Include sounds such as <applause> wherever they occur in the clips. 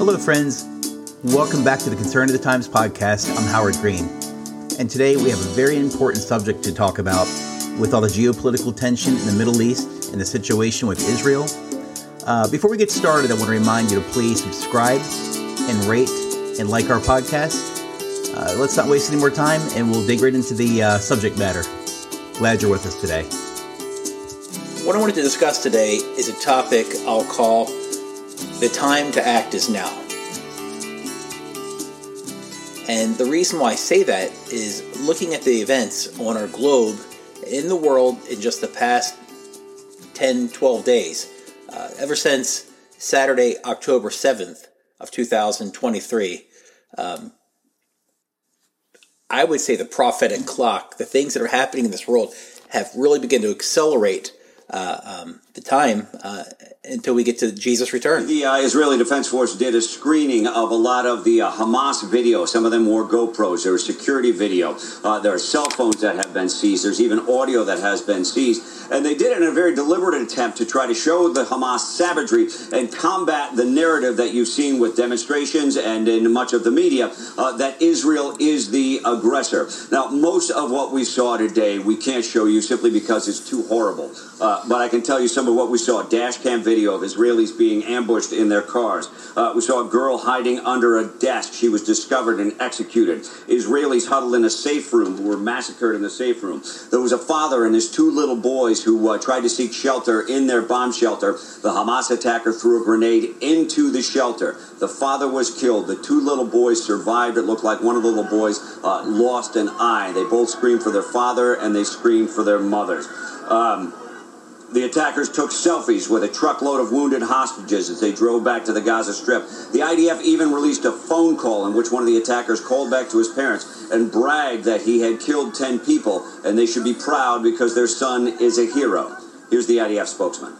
Hello, friends. Welcome back to the Concerning the Times podcast. I'm Howard Green. And today we have a very important subject to talk about with all the geopolitical tension in the Middle East and the situation with Israel. Uh, before we get started, I want to remind you to please subscribe and rate and like our podcast. Uh, let's not waste any more time and we'll dig right into the uh, subject matter. Glad you're with us today. What I wanted to discuss today is a topic I'll call the time to act is now. And the reason why I say that is looking at the events on our globe in the world in just the past 10, 12 days, uh, ever since Saturday, October 7th of 2023, um, I would say the prophetic clock, the things that are happening in this world have really begun to accelerate uh, um, time uh, until we get to Jesus' return. The uh, Israeli Defense Force did a screening of a lot of the uh, Hamas video. Some of them were GoPros. There was security video. Uh, there are cell phones that have been seized. There's even audio that has been seized. And they did it in a very deliberate attempt to try to show the Hamas savagery and combat the narrative that you've seen with demonstrations and in much of the media uh, that Israel is the aggressor. Now, most of what we saw today, we can't show you simply because it's too horrible. Uh, but I can tell you some of what we saw dash cam video of Israelis being ambushed in their cars. Uh, we saw a girl hiding under a desk. She was discovered and executed. Israelis huddled in a safe room who were massacred in the safe room. There was a father and his two little boys who uh, tried to seek shelter in their bomb shelter. The Hamas attacker threw a grenade into the shelter. The father was killed. The two little boys survived. It looked like one of the little boys uh, lost an eye. They both screamed for their father and they screamed for their mothers. Um, the attackers took selfies with a truckload of wounded hostages as they drove back to the Gaza Strip. The IDF even released a phone call in which one of the attackers called back to his parents and bragged that he had killed 10 people and they should be proud because their son is a hero. Here's the IDF spokesman.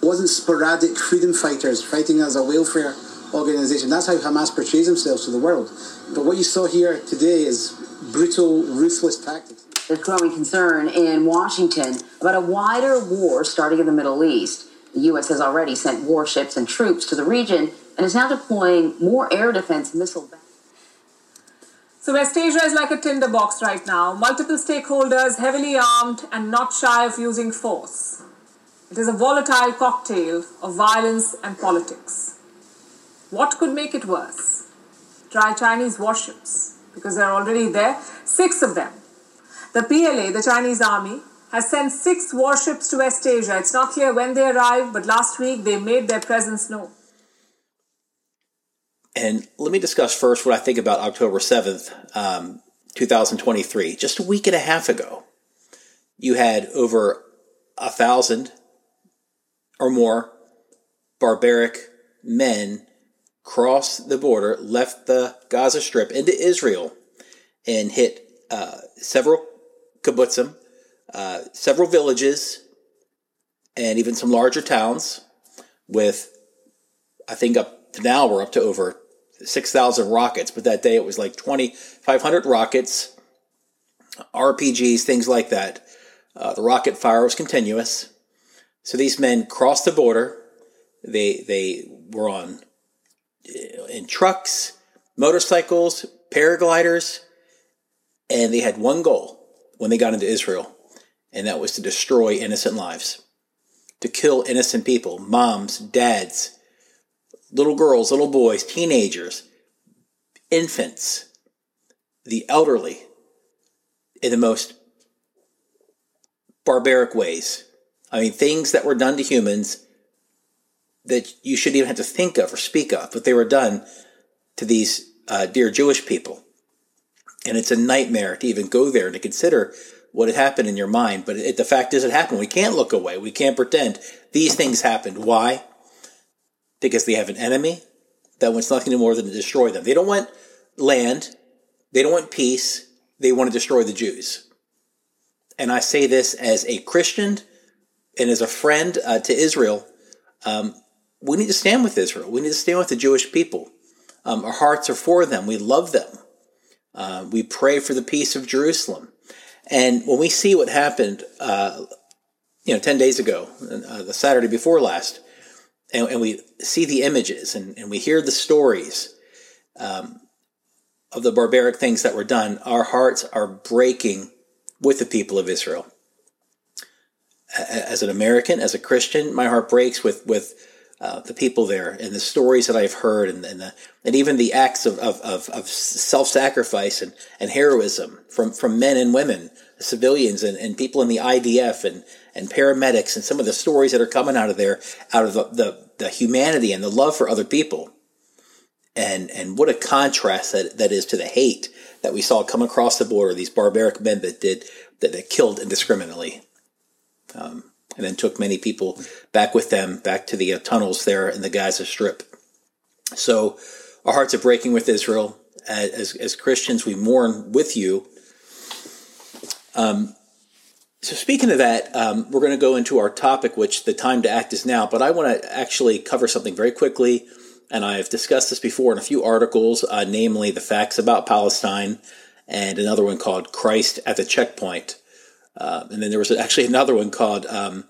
It wasn't sporadic freedom fighters fighting as a welfare organization. That's how Hamas portrays themselves to the world. But what you saw here today is brutal, ruthless tactics. There's growing concern in Washington about a wider war starting in the Middle East. The U.S. has already sent warships and troops to the region and is now deploying more air defense missile. So, West Asia is like a tinderbox right now. Multiple stakeholders, heavily armed, and not shy of using force. It is a volatile cocktail of violence and politics. What could make it worse? Try Chinese warships, because they're already there, six of them. The PLA, the Chinese army, has sent six warships to West Asia. It's not clear when they arrived, but last week they made their presence known. And let me discuss first what I think about October 7th, um, 2023. Just a week and a half ago, you had over a thousand or more barbaric men cross the border, left the Gaza Strip into Israel, and hit uh, several kibbutzim, uh, several villages, and even some larger towns with, I think up to now we're up to over 6,000 rockets, but that day it was like 2,500 rockets, RPGs, things like that. Uh, the rocket fire was continuous. So these men crossed the border. They, they were on uh, in trucks, motorcycles, paragliders, and they had one goal when they got into Israel, and that was to destroy innocent lives, to kill innocent people, moms, dads, little girls, little boys, teenagers, infants, the elderly, in the most barbaric ways. I mean, things that were done to humans that you shouldn't even have to think of or speak of, but they were done to these uh, dear Jewish people. And it's a nightmare to even go there and to consider what had happened in your mind. But it, the fact is, it happened. We can't look away. We can't pretend these things happened. Why? because they have an enemy that wants nothing more than to destroy them. They don't want land, they don't want peace, they want to destroy the Jews. And I say this as a Christian and as a friend uh, to Israel. Um, we need to stand with Israel. We need to stand with the Jewish people. Um, our hearts are for them. We love them. Uh, we pray for the peace of Jerusalem. And when we see what happened, uh, you know, 10 days ago, uh, the Saturday before last, and, and we see the images and, and we hear the stories um, of the barbaric things that were done, our hearts are breaking with the people of Israel. As an American, as a Christian, my heart breaks with with uh, the people there and the stories that I've heard and and, the, and even the acts of, of, of, of self sacrifice and, and heroism from, from men and women, civilians and, and people in the IDF and, and paramedics and some of the stories that are coming out of there, out of the, the, the humanity and the love for other people. And, and what a contrast that, that is to the hate that we saw come across the border, these barbaric men that did, that, that killed indiscriminately. Um, and then took many people back with them back to the uh, tunnels there in the Gaza Strip. So our hearts are breaking with Israel. As, as Christians, we mourn with you. Um, so speaking of that, um, we're going to go into our topic, which the time to act is now. But I want to actually cover something very quickly, and I've discussed this before in a few articles, uh, namely the facts about Palestine, and another one called Christ at the Checkpoint. Uh, and then there was actually another one called um,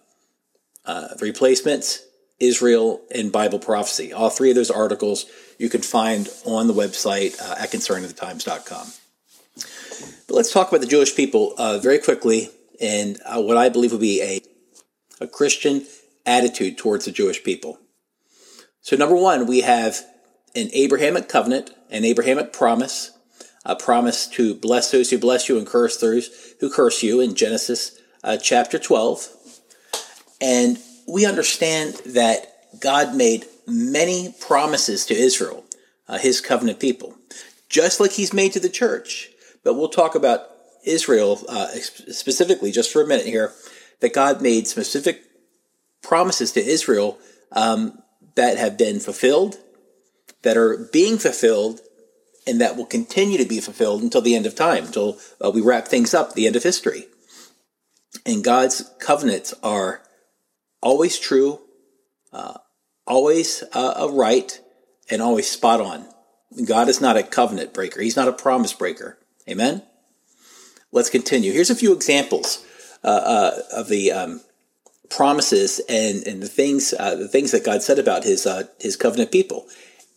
uh, Replacements, Israel, and Bible Prophecy. All three of those articles you can find on the website uh, at concerningthetimes.com. But let's talk about the Jewish people uh, very quickly and uh, what I believe will be a, a Christian attitude towards the Jewish people. So, number one, we have an Abrahamic covenant, an Abrahamic promise, a promise to bless those who bless you and curse those who curse you in Genesis uh, chapter 12. And we understand that God made many promises to Israel, uh, his covenant people, just like he's made to the church. But we'll talk about Israel uh, specifically just for a minute here, that God made specific promises to Israel um, that have been fulfilled, that are being fulfilled, and that will continue to be fulfilled until the end of time, until uh, we wrap things up, the end of history. And God's covenants are always true, uh, always uh, right, and always spot on. God is not a covenant breaker. He's not a promise breaker. Amen? Let's continue. Here's a few examples uh, uh, of the um, promises and, and the things uh, the things that God said about his uh, his covenant people.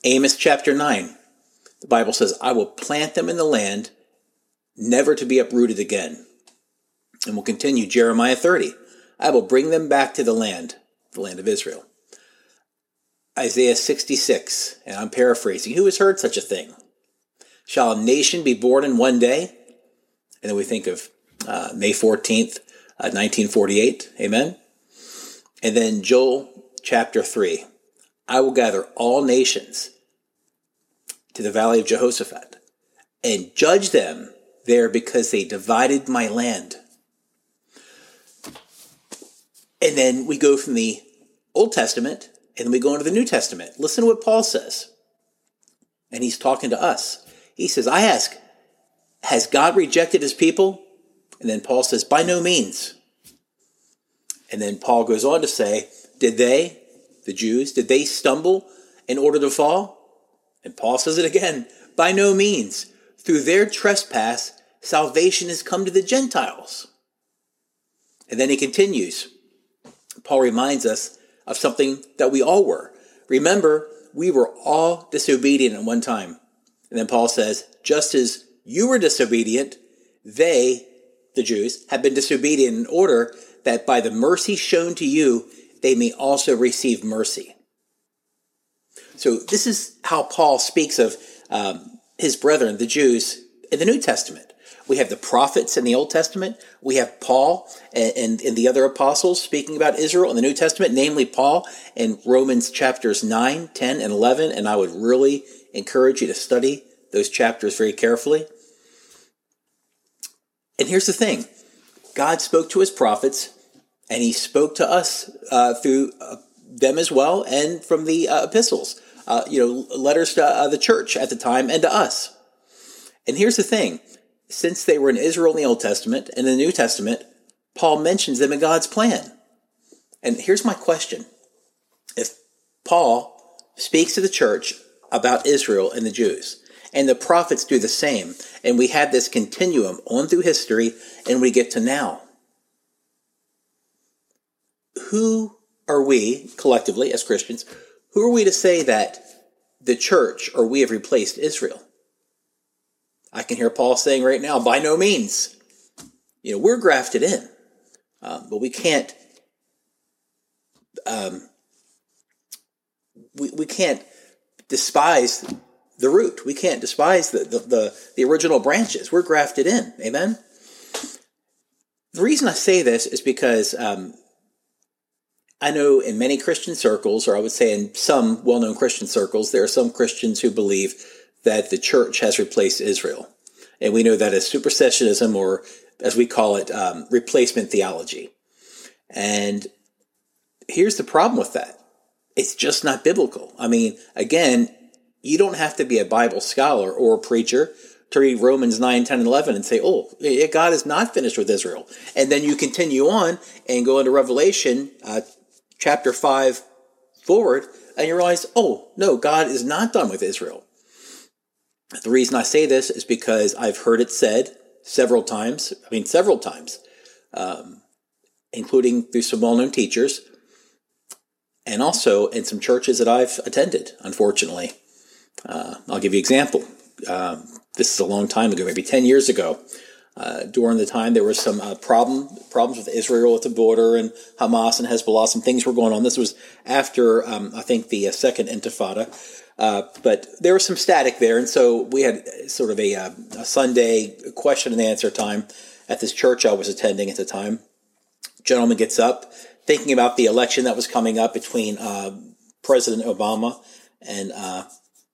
Amos chapter nine, the Bible says, "I will plant them in the land, never to be uprooted again." And we'll continue. Jeremiah thirty, "I will bring them back to the land, the land of Israel." Isaiah 66, and I'm paraphrasing, who has heard such a thing? Shall a nation be born in one day? And then we think of uh, May 14th, uh, 1948. Amen. And then Joel chapter 3 I will gather all nations to the valley of Jehoshaphat and judge them there because they divided my land. And then we go from the Old Testament and then we go into the New Testament. Listen to what Paul says. And he's talking to us. He says, I ask, has God rejected his people? And then Paul says, by no means. And then Paul goes on to say, did they, the Jews, did they stumble in order to fall? And Paul says it again, by no means. Through their trespass, salvation has come to the Gentiles. And then he continues. Paul reminds us of something that we all were. Remember, we were all disobedient at one time. And then Paul says, just as you were disobedient, they, the Jews, have been disobedient in order that by the mercy shown to you, they may also receive mercy. So this is how Paul speaks of um, his brethren, the Jews, in the New Testament. We have the prophets in the Old Testament. We have Paul and, and, and, the other apostles speaking about Israel in the New Testament, namely Paul in Romans chapters 9, 10, and 11. And I would really encourage you to study those chapters very carefully. And here's the thing God spoke to his prophets, and he spoke to us uh, through uh, them as well, and from the uh, epistles, uh, you know, letters to uh, the church at the time and to us. And here's the thing since they were in Israel in the Old Testament and the New Testament, Paul mentions them in God's plan. And here's my question If Paul speaks to the church about Israel and the Jews, and the prophets do the same. And we have this continuum on through history, and we get to now. Who are we, collectively, as Christians, who are we to say that the church or we have replaced Israel? I can hear Paul saying right now, by no means. You know, we're grafted in, um, but we can't. Um, we, we can't despise the root. We can't despise the, the, the, the original branches. We're grafted in. Amen? The reason I say this is because um, I know in many Christian circles, or I would say in some well known Christian circles, there are some Christians who believe that the church has replaced Israel. And we know that as supersessionism, or as we call it, um, replacement theology. And here's the problem with that it's just not biblical. I mean, again, you don't have to be a Bible scholar or a preacher to read Romans 9, 10, and 11 and say, oh, God is not finished with Israel. And then you continue on and go into Revelation uh, chapter 5 forward, and you realize, oh, no, God is not done with Israel. The reason I say this is because I've heard it said several times, I mean, several times, um, including through some well known teachers, and also in some churches that I've attended, unfortunately. Uh, I'll give you an example. Um, this is a long time ago, maybe 10 years ago. Uh, during the time there was some uh, problem problems with Israel at the border and Hamas and Hezbollah. Some things were going on. This was after um, I think the uh, second Intifada, uh, but there was some static there, and so we had sort of a, uh, a, Sunday question and answer time at this church I was attending at the time. Gentleman gets up, thinking about the election that was coming up between uh, President Obama and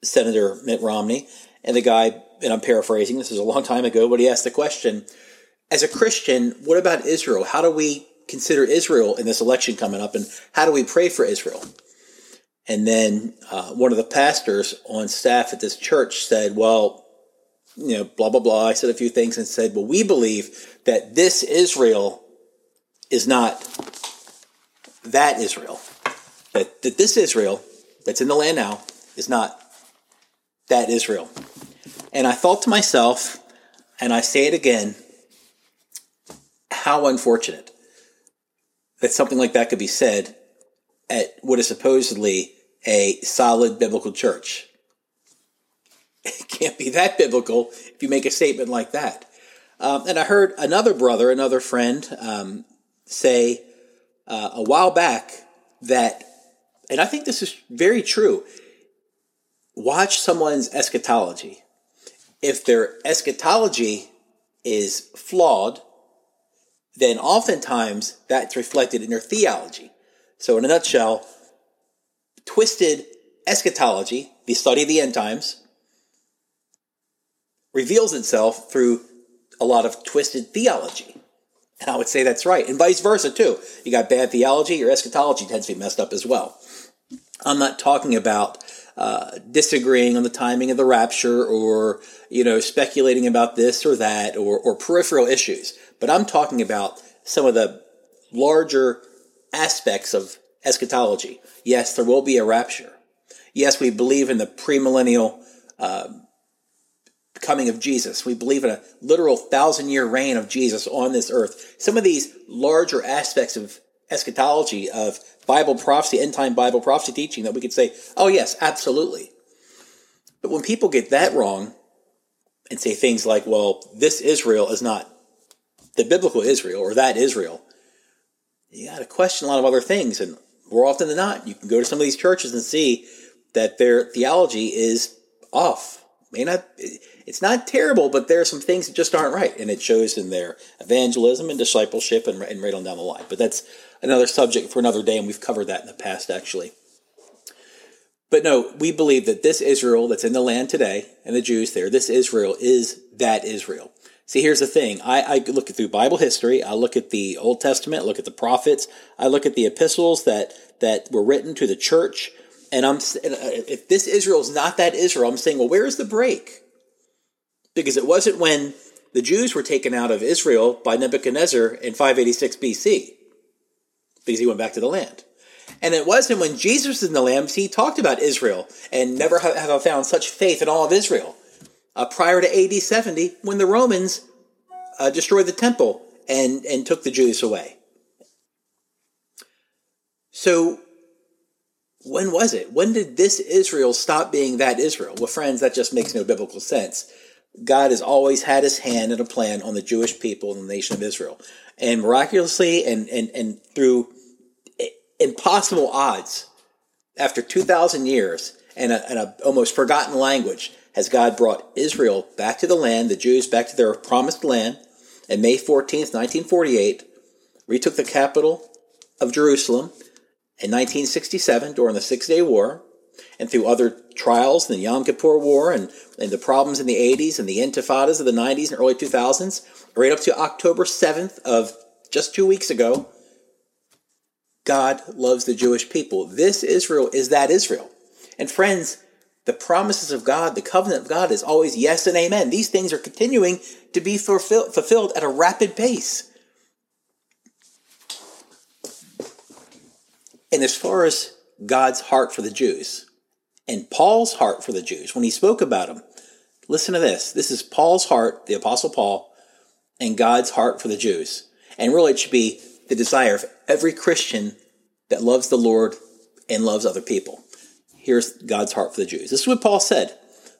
Senator Mitt Romney, and the guy and I'm paraphrasing, this is a long time ago, but he asked the question as a Christian, what about Israel? How do we consider Israel in this election coming up, and how do we pray for Israel? And then uh, one of the pastors on staff at this church said, Well, you know, blah, blah, blah. I said a few things and said, Well, we believe that this Israel is not that Israel. That, that this Israel that's in the land now is not that Israel. And I thought to myself, and I say it again, how unfortunate that something like that could be said at what is supposedly a solid biblical church. It can't be that biblical if you make a statement like that. Um, and I heard another brother, another friend, um, say uh, a while back that, and I think this is very true watch someone's eschatology if their eschatology is flawed, then oftentimes that's reflected in their theology. So, in a nutshell, twisted eschatology, the study of the end times, reveals itself through a lot of twisted theology. And I would say that's right. And vice versa, too. You got bad theology, your eschatology tends to be messed up as well. I'm not talking about uh, disagreeing on the timing of the rapture or, you know, speculating about this or that or, or peripheral issues. But I'm talking about some of the larger aspects of eschatology. Yes, there will be a rapture. Yes, we believe in the premillennial uh, coming of Jesus. We believe in a literal thousand year reign of Jesus on this earth. Some of these larger aspects of eschatology, of Bible prophecy, end time Bible prophecy teaching that we could say, oh, yes, absolutely. But when people get that wrong and say things like, well, this Israel is not the biblical Israel or that Israel, you got to question a lot of other things. And more often than not, you can go to some of these churches and see that their theology is off. May not, it's not terrible, but there are some things that just aren't right. And it shows in their evangelism and discipleship and, and right on down the line. But that's another subject for another day, and we've covered that in the past, actually. But no, we believe that this Israel that's in the land today, and the Jews there, this Israel is that Israel. See, here's the thing. I, I look through Bible history. I look at the Old Testament, look at the prophets. I look at the epistles that, that were written to the church. And I'm, uh, if this Israel is not that Israel, I'm saying, well, where's the break? Because it wasn't when the Jews were taken out of Israel by Nebuchadnezzar in 586 BC because he went back to the land. And it wasn't when Jesus was in the land, he talked about Israel and never have I found such faith in all of Israel. Uh, prior to AD 70, when the Romans uh, destroyed the temple and, and took the Jews away. So, when was it? When did this Israel stop being that Israel? Well, friends, that just makes no biblical sense. God has always had his hand and a plan on the Jewish people and the nation of Israel. And miraculously and, and, and through impossible odds, after 2,000 years and a, and a almost forgotten language, has God brought Israel back to the land, the Jews back to their promised land. And May 14th, 1948, retook the capital of Jerusalem in 1967 during the Six Day War, and through other trials, the Yom Kippur War, and, and the problems in the 80s and the intifadas of the 90s and early 2000s, right up to October 7th of just two weeks ago, God loves the Jewish people. This Israel is that Israel. And friends, the promises of God, the covenant of God is always yes and amen. These things are continuing to be fulfill- fulfilled at a rapid pace. And as far as God's heart for the Jews and Paul's heart for the Jews, when he spoke about them, listen to this. This is Paul's heart, the Apostle Paul, and God's heart for the Jews. And really, it should be the desire of every Christian that loves the Lord and loves other people. Here's God's heart for the Jews. This is what Paul said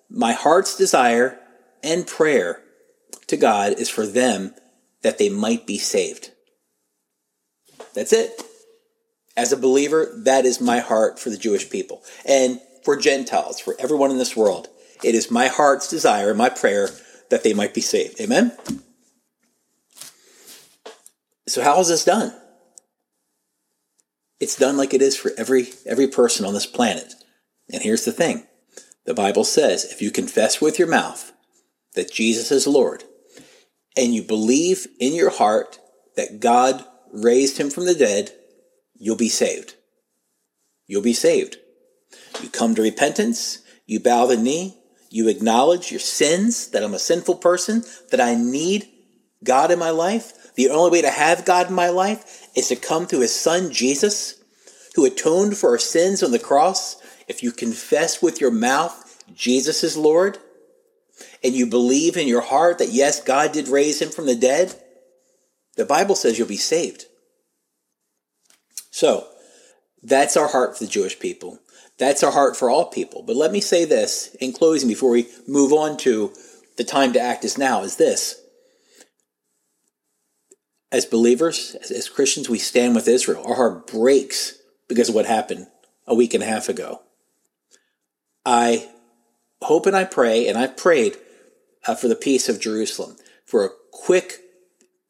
My heart's desire and prayer to God is for them that they might be saved. That's it. As a believer, that is my heart for the Jewish people and for Gentiles, for everyone in this world. It is my heart's desire, and my prayer that they might be saved. Amen? So, how is this done? It's done like it is for every, every person on this planet. And here's the thing the Bible says if you confess with your mouth that Jesus is Lord and you believe in your heart that God raised him from the dead, you'll be saved. You'll be saved. You come to repentance, you bow the knee, you acknowledge your sins, that I'm a sinful person, that I need God in my life. The only way to have God in my life is to come through his son, Jesus, who atoned for our sins on the cross. If you confess with your mouth Jesus is Lord, and you believe in your heart that yes, God did raise him from the dead, the Bible says you'll be saved. So, that's our heart for the Jewish people. That's our heart for all people. But let me say this in closing before we move on to the time to act is now is this. As believers, as, Christians, we stand with Israel. Our heart breaks because of what happened a week and a half ago. I hope and I pray, and I've prayed uh, for the peace of Jerusalem, for a quick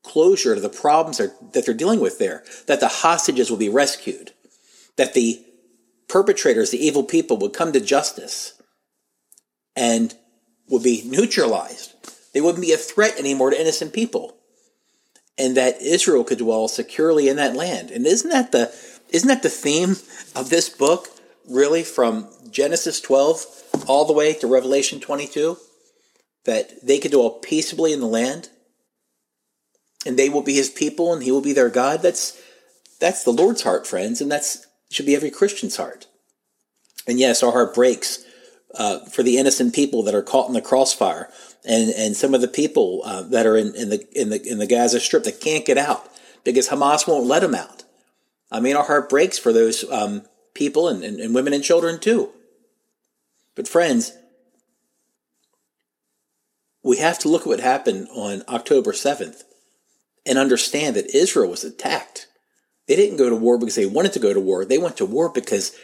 closure to the problems that they're dealing with there, that the hostages will be rescued, that the perpetrators, the evil people, would come to justice and would be neutralized. They wouldn't be a threat anymore to innocent people. And that Israel could dwell securely in that land. And isn't that the isn't that the theme of this book, really, from Genesis 12 all the way to Revelation 22? That they could dwell peaceably in the land, and they will be his people, and he will be their God. That's that's the Lord's heart, friends, and that's should be every Christian's heart. And yes, our heart breaks uh, for the innocent people that are caught in the crossfire, and and some of the people uh, that are in, in the in the in the Gaza Strip that can't get out because Hamas won't let them out. I mean, our heart breaks for those um, people and, and, and women and children too. But friends, we have to look at what happened on October 7th and understand that Israel was attacked. They didn't go to war because they wanted to go to war. They went to war because,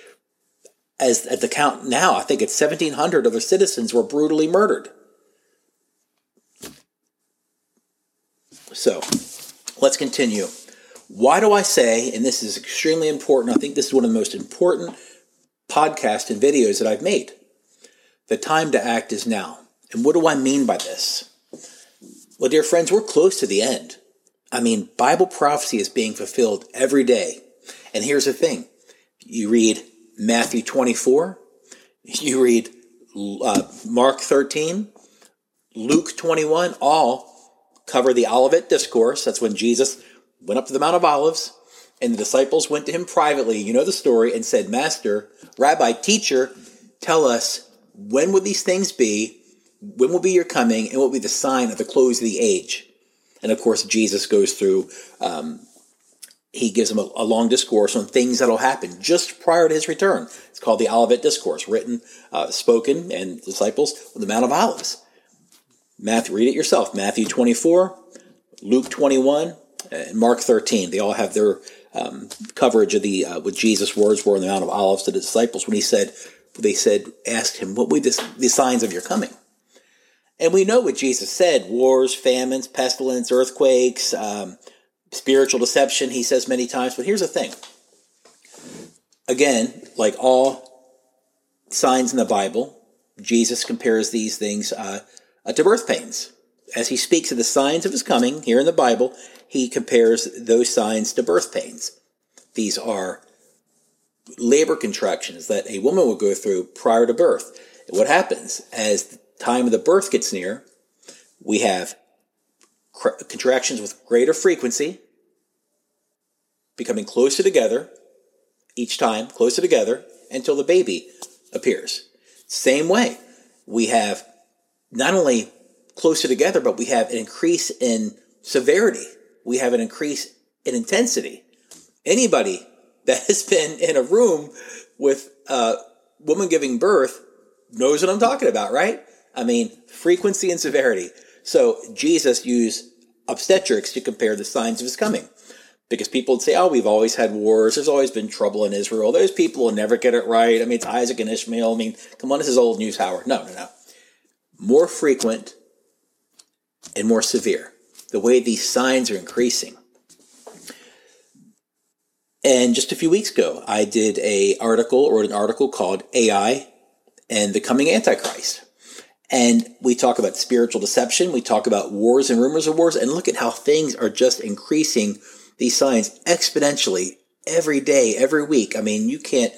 as at the count now, I think it's 1,700 of their citizens were brutally murdered. So, let's continue. Why do I say, and this is extremely important, I think this is one of the most important podcasts and videos that I've made. The time to act is now. And what do I mean by this? Well, dear friends, we're close to the end. I mean, Bible prophecy is being fulfilled every day. And here's the thing you read Matthew 24, you read uh, Mark 13, Luke 21, all cover the Olivet Discourse. That's when Jesus went up to the Mount of Olives, and the disciples went to him privately, you know the story, and said, Master, Rabbi, teacher, tell us when will these things be? When will be your coming? And what will be the sign of the close of the age? And of course, Jesus goes through um, he gives them a, a, long discourse on things that'll happen just prior to his return. It's called the Olivet Discourse, written, uh, spoken, and disciples on the Mount of Olives. Matthew, read it yourself. Matthew 24, Luke 21, and Mark 13. They all have their um, coverage of the uh, what Jesus' words were on the Mount of Olives to the disciples when he said, they said, asked him, "What were be the signs of your coming?" And we know what Jesus said: wars, famines, pestilence, earthquakes, um, spiritual deception. He says many times. But here's the thing. Again, like all signs in the Bible, Jesus compares these things uh, uh, to birth pains. As he speaks of the signs of his coming here in the Bible, he compares those signs to birth pains. These are labor contractions that a woman will go through prior to birth. What happens as time of the birth gets near, we have contractions with greater frequency, becoming closer together each time, closer together until the baby appears. Same way, we have not only closer together, but we have an increase in severity. We have an increase in intensity. Anybody that has been in a room with a woman giving birth knows what I'm talking about, right? I mean, frequency and severity. So Jesus used obstetrics to compare the signs of his coming. Because people would say, oh, we've always had wars. There's always been trouble in Israel. Those people will never get it right. I mean, it's Isaac and Ishmael. I mean, come on, this is old news, Howard. No, no, no. More frequent and more severe. The way these signs are increasing. And just a few weeks ago, I did a article or an article called AI and the Coming Antichrist. And we talk about spiritual deception. We talk about wars and rumors of wars and look at how things are just increasing these signs exponentially every day, every week. I mean, you can't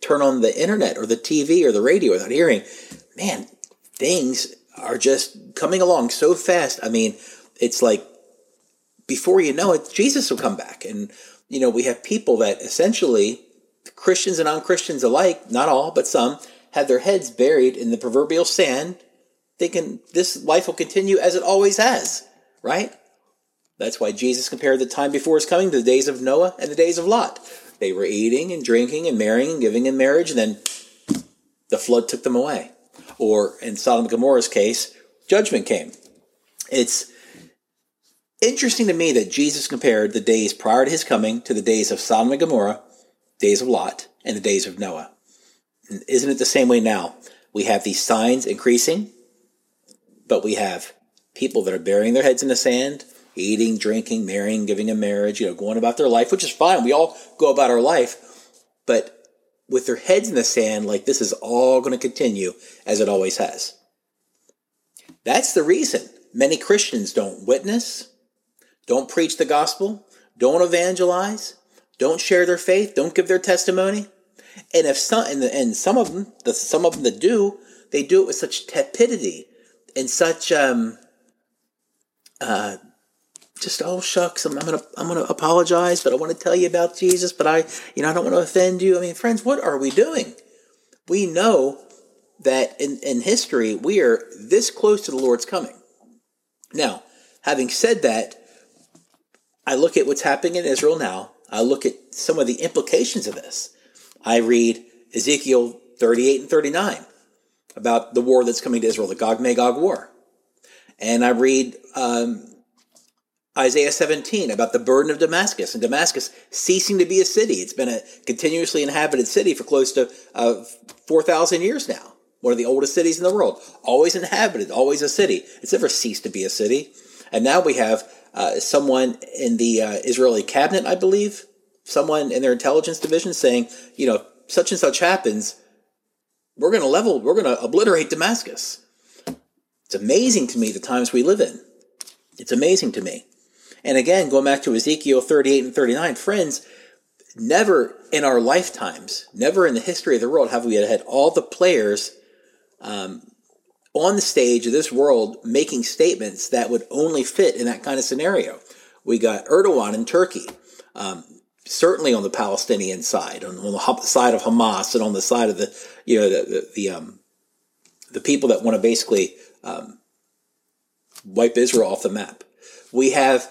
turn on the internet or the TV or the radio without hearing, man, things are just coming along so fast. I mean, it's like before you know it, Jesus will come back. And, you know, we have people that essentially, Christians and non Christians alike, not all, but some, have their heads buried in the proverbial sand, thinking this life will continue as it always has, right? That's why Jesus compared the time before his coming to the days of Noah and the days of Lot. They were eating and drinking and marrying and giving in marriage, and then the flood took them away. Or in Sodom and Gomorrah's case, judgment came. It's interesting to me that Jesus compared the days prior to his coming to the days of Sodom and Gomorrah, days of Lot, and the days of Noah. And isn't it the same way now? We have these signs increasing, but we have people that are burying their heads in the sand, eating, drinking, marrying, giving a marriage, you know, going about their life, which is fine. We all go about our life, but with their heads in the sand, like this is all going to continue as it always has. That's the reason many Christians don't witness, don't preach the gospel, don't evangelize, don't share their faith, don't give their testimony. And if some, and, some of them, the, some of them that do, they do it with such tepidity and such, um, uh, just oh shucks, I'm, I'm, gonna I'm gonna apologize, but I want to tell you about Jesus, but I you know I don't want to offend you. I mean, friends, what are we doing? We know that in, in history we are this close to the Lord's coming. Now, having said that, I look at what's happening in Israel now. I look at some of the implications of this. I read Ezekiel 38 and 39 about the war that's coming to Israel, the Gog Magog war. And I read um, Isaiah 17 about the burden of Damascus and Damascus ceasing to be a city. It's been a continuously inhabited city for close to uh, 4,000 years now. One of the oldest cities in the world. Always inhabited, always a city. It's never ceased to be a city. And now we have uh, someone in the uh, Israeli cabinet, I believe, someone in their intelligence division saying, you know, such and such happens, we're going to level, we're going to obliterate Damascus. It's amazing to me the times we live in. It's amazing to me. And again, going back to Ezekiel 38 and 39, friends, never in our lifetimes, never in the history of the world have we had all the players um, on the stage of this world making statements that would only fit in that kind of scenario. We got Erdogan in Turkey, um, certainly on the Palestinian side, on, on, the side of Hamas, and on the side of the you know the the, the, um, the people that want to basically um, wipe Israel off the map. We have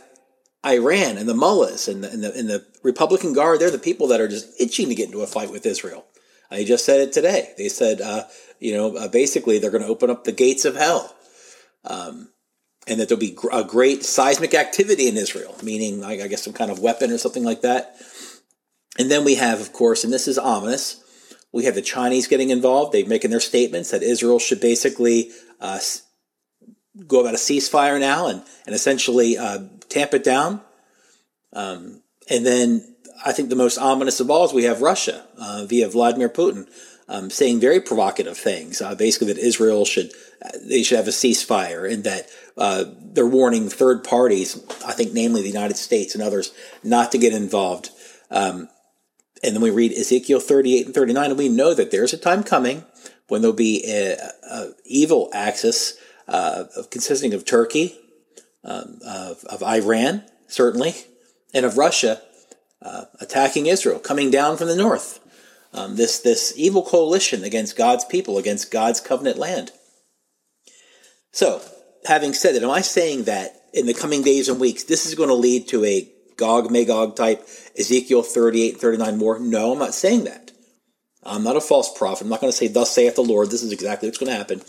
Iran and the mullahs and the, and the, and the Republican Guard, they're the people that are just itching to get into a fight with Israel. I just said it today. They said, uh, you know, uh, basically they're going to open up the gates of hell. Um, and that there'll be a great seismic activity in Israel, meaning, I guess, some kind of weapon or something like that. And then we have, of course, and this is ominous, we have the Chinese getting involved. They're making their statements that Israel should basically uh, go about a ceasefire now and, and essentially uh, tamp it down. Um, and then I think the most ominous of all is we have Russia uh, via Vladimir Putin um, saying very provocative things. Uh, basically, that Israel should they should have a ceasefire and that uh, they're warning third parties, I think namely the United States and others, not to get involved. Um, and then we read Ezekiel 38 and 39, and we know that there's a time coming when there'll be a, a evil axis uh, consisting of Turkey, um, of, of, Iran, certainly, and of Russia uh, attacking Israel, coming down from the north. Um, this, this evil coalition against God's people, against God's covenant land. So, having said that, am I saying that in the coming days and weeks, this is going to lead to a Gog Magog type Ezekiel 38 39 war? No, I'm not saying that. I'm not a false prophet. I'm not going to say, Thus saith the Lord, this is exactly what's going to happen.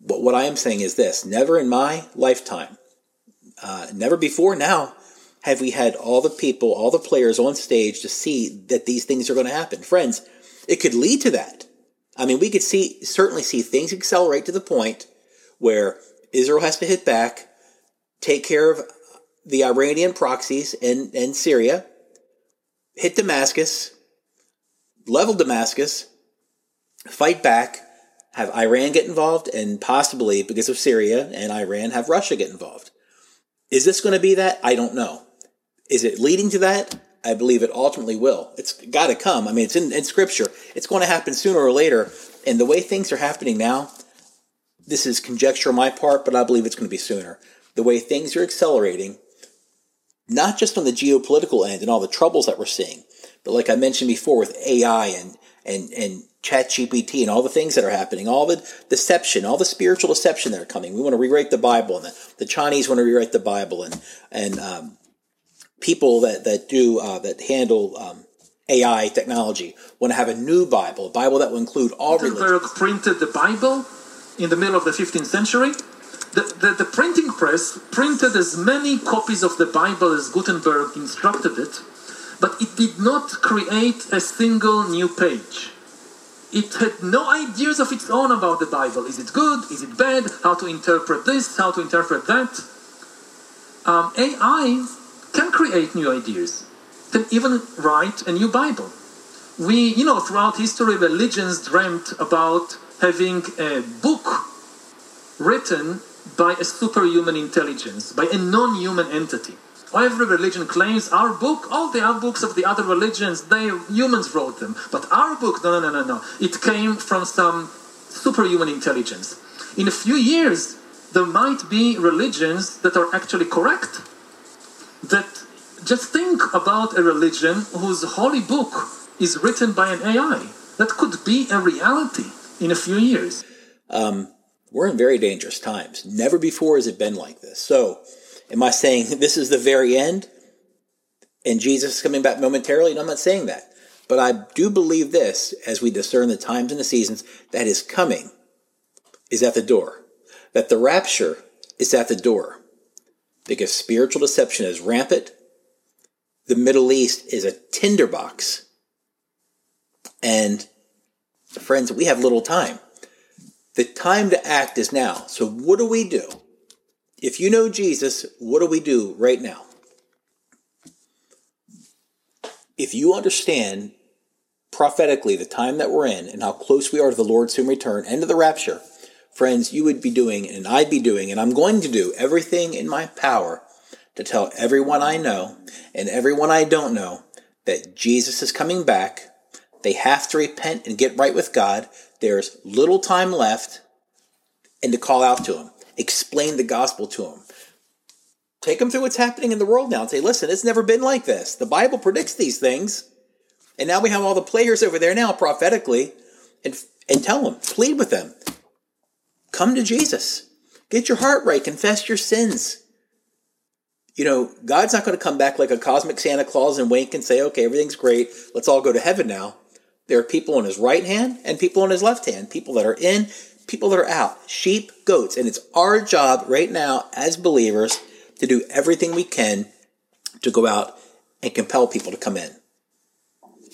But what I am saying is this never in my lifetime, uh, never before now, have we had all the people, all the players on stage to see that these things are going to happen. Friends, it could lead to that. I mean, we could see certainly see things accelerate to the point where Israel has to hit back, take care of the Iranian proxies in, in Syria, hit Damascus, level Damascus, fight back, have Iran get involved, and possibly because of Syria and Iran, have Russia get involved. Is this going to be that? I don't know. Is it leading to that? I believe it ultimately will. It's got to come. I mean, it's in, in Scripture. It's going to happen sooner or later. And the way things are happening now, this is conjecture on my part, but I believe it's going to be sooner. The way things are accelerating, not just on the geopolitical end and all the troubles that we're seeing, but like I mentioned before with AI and and and ChatGPT and all the things that are happening, all the deception, all the spiritual deception that are coming. We want to rewrite the Bible, and the, the Chinese want to rewrite the Bible, and and um, people that that do uh, that handle um, AI technology want to have a new Bible, a Bible that will include all Gutenberg religions. printed the Bible in the middle of the 15th century. The, the, the, printing press printed as many copies of the Bible as Gutenberg instructed it, but it did not create a single new page. It had no ideas of its own about the Bible. Is it good? Is it bad? How to interpret this? How to interpret that? Um, AI can create new ideas, can even write a new Bible. We, you know, throughout history, religions dreamt about having a book written by a superhuman intelligence, by a non human entity. Every religion claims our book, all the other books of the other religions, they humans wrote them. But our book, no, no, no, no, no. It came from some superhuman intelligence. In a few years, there might be religions that are actually correct that just think about a religion whose holy book is written by an AI. That could be a reality in a few years. Um, we're in very dangerous times. Never before has it been like this. So, am I saying <laughs> this is the very end and Jesus is coming back momentarily? No, I'm not saying that. But I do believe this as we discern the times and the seasons that is coming is at the door. That the rapture is at the door because spiritual deception is rampant. The Middle East is a tinderbox. And friends, we have little time. The time to act is now. So, what do we do? If you know Jesus, what do we do right now? If you understand prophetically the time that we're in and how close we are to the Lord's soon return and to the rapture, friends, you would be doing, and I'd be doing, and I'm going to do everything in my power to tell everyone I know and everyone I don't know that Jesus is coming back. They have to repent and get right with God. There's little time left, and to call out to Him, explain the gospel to Him. Take them through what's happening in the world now and say, listen, it's never been like this. The Bible predicts these things. And now we have all the players over there now prophetically and, and tell them, plead with them, Come to Jesus. Get your heart right. Confess your sins. You know, God's not going to come back like a cosmic Santa Claus and wink and say, okay, everything's great. Let's all go to heaven now. There are people on his right hand and people on his left hand, people that are in, people that are out, sheep, goats. And it's our job right now as believers to do everything we can to go out and compel people to come in.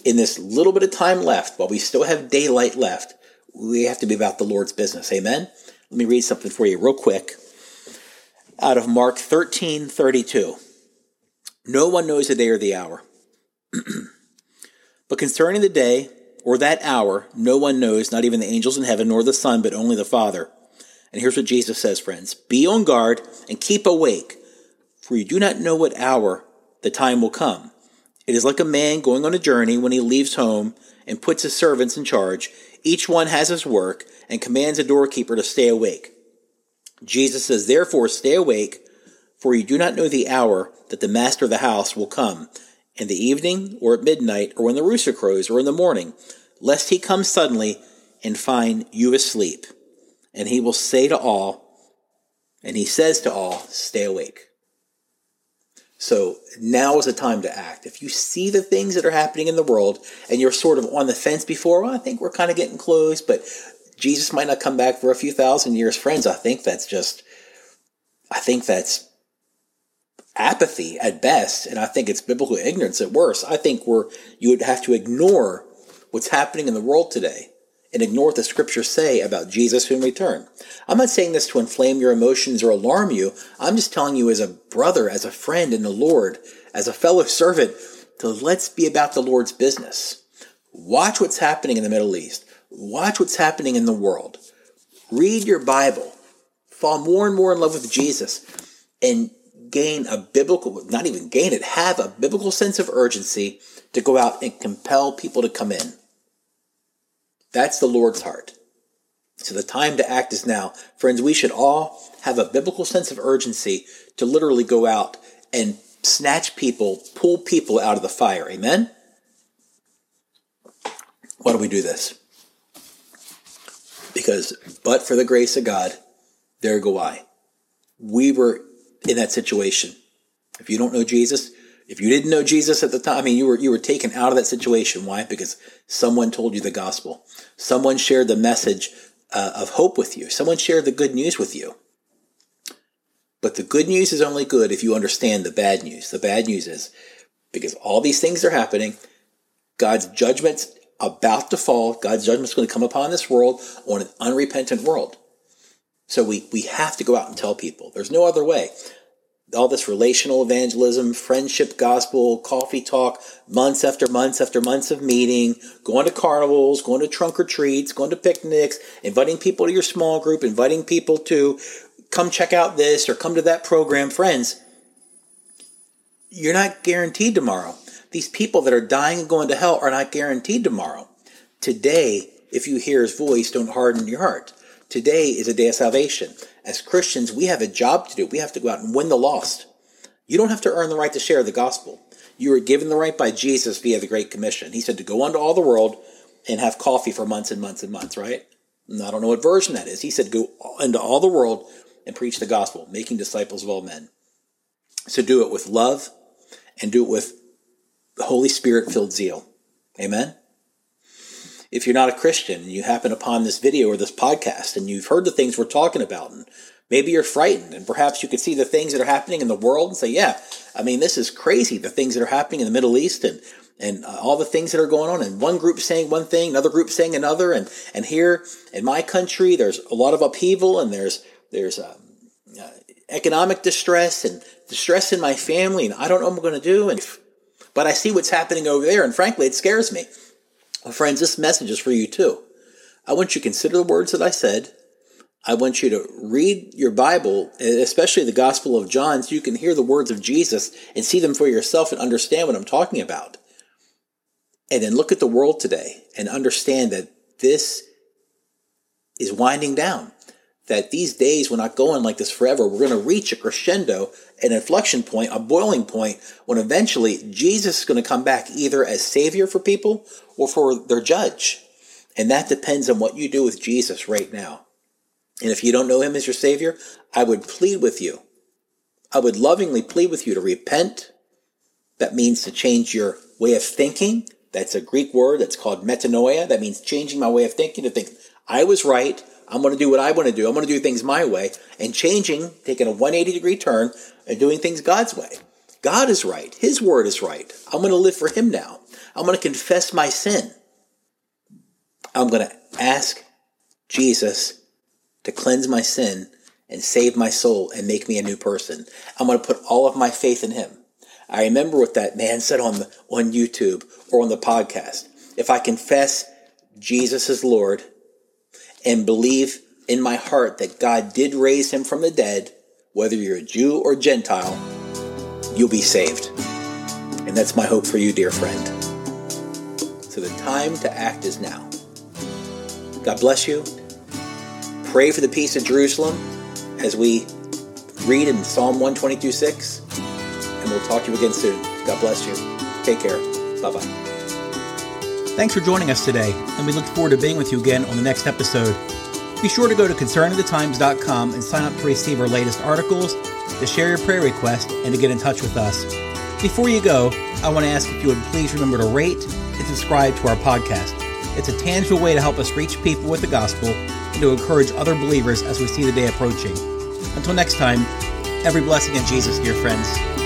In this little bit of time left, while we still have daylight left, we have to be about the Lord's business. Amen? Let me read something for you real quick out of Mark 13 32. No one knows the day or the hour. <clears throat> but concerning the day or that hour, no one knows, not even the angels in heaven, nor the Son, but only the Father. And here's what Jesus says, friends Be on guard and keep awake, for you do not know what hour the time will come. It is like a man going on a journey when he leaves home and puts his servants in charge. Each one has his work and commands a doorkeeper to stay awake. Jesus says, Therefore, stay awake, for you do not know the hour that the master of the house will come, in the evening, or at midnight, or when the rooster crows, or in the morning, lest he come suddenly and find you asleep. And he will say to all, and he says to all, Stay awake. So now is the time to act. If you see the things that are happening in the world and you're sort of on the fence before, well, I think we're kind of getting close, but Jesus might not come back for a few thousand years. Friends, I think that's just, I think that's apathy at best, and I think it's biblical ignorance at worst. I think we're, you would have to ignore what's happening in the world today and ignore what the scriptures say about Jesus in return. I'm not saying this to inflame your emotions or alarm you. I'm just telling you as a brother, as a friend in the Lord, as a fellow servant, to let's be about the Lord's business. Watch what's happening in the Middle East. Watch what's happening in the world. Read your Bible. Fall more and more in love with Jesus and gain a biblical, not even gain it, have a biblical sense of urgency to go out and compel people to come in. That's the Lord's heart. So the time to act is now. Friends, we should all have a biblical sense of urgency to literally go out and snatch people, pull people out of the fire. Amen? Why do we do this? Because, but for the grace of God, there go I. We were in that situation. If you don't know Jesus, if you didn't know Jesus at the time, I mean, you were you were taken out of that situation. Why? Because someone told you the gospel. Someone shared the message uh, of hope with you. Someone shared the good news with you. But the good news is only good if you understand the bad news. The bad news is because all these things are happening, God's judgment's about to fall. God's judgment's going to come upon this world on an unrepentant world. So we, we have to go out and tell people. There's no other way. All this relational evangelism, friendship gospel, coffee talk, months after months after months of meeting, going to carnivals, going to trunk or treats, going to picnics, inviting people to your small group, inviting people to come check out this or come to that program. Friends, you're not guaranteed tomorrow. These people that are dying and going to hell are not guaranteed tomorrow. Today, if you hear his voice, don't harden your heart. Today is a day of salvation. As Christians, we have a job to do. We have to go out and win the lost. You don't have to earn the right to share the gospel. You were given the right by Jesus via the Great Commission. He said to go unto all the world and have coffee for months and months and months, right? And I don't know what version that is. He said go into all the world and preach the gospel, making disciples of all men. So do it with love and do it with Holy Spirit filled zeal. Amen? If you're not a Christian and you happen upon this video or this podcast and you've heard the things we're talking about and maybe you're frightened and perhaps you could see the things that are happening in the world and say, yeah, I mean, this is crazy. The things that are happening in the Middle East and, and uh, all the things that are going on and one group saying one thing, another group saying another. And, and here in my country, there's a lot of upheaval and there's, there's, um, uh, economic distress and distress in my family and I don't know what I'm going to do. And, but I see what's happening over there. And frankly, it scares me. Well, friends, this message is for you too. I want you to consider the words that I said. I want you to read your Bible, especially the Gospel of John, so you can hear the words of Jesus and see them for yourself and understand what I'm talking about. And then look at the world today and understand that this is winding down. That these days we're not going like this forever. We're going to reach a crescendo, an inflection point, a boiling point, when eventually Jesus is going to come back either as Savior for people or for their judge. And that depends on what you do with Jesus right now. And if you don't know him as your Savior, I would plead with you. I would lovingly plead with you to repent. That means to change your way of thinking. That's a Greek word that's called metanoia. That means changing my way of thinking to think I was right. I'm going to do what I want to do. I'm going to do things my way and changing, taking a 180 degree turn and doing things God's way. God is right. His word is right. I'm going to live for Him now. I'm going to confess my sin. I'm going to ask Jesus to cleanse my sin and save my soul and make me a new person. I'm going to put all of my faith in Him. I remember what that man said on the, on YouTube or on the podcast. If I confess Jesus is Lord and believe in my heart that God did raise him from the dead, whether you're a Jew or Gentile, you'll be saved. And that's my hope for you, dear friend. So the time to act is now. God bless you. Pray for the peace of Jerusalem as we read in Psalm 122 6. And we'll talk to you again soon. God bless you. Take care. Bye bye. Thanks for joining us today, and we look forward to being with you again on the next episode. Be sure to go to concerningthetimes.com and sign up to receive our latest articles, to share your prayer request, and to get in touch with us. Before you go, I want to ask if you would please remember to rate and subscribe to our podcast. It's a tangible way to help us reach people with the gospel and to encourage other believers as we see the day approaching. Until next time, every blessing in Jesus, dear friends.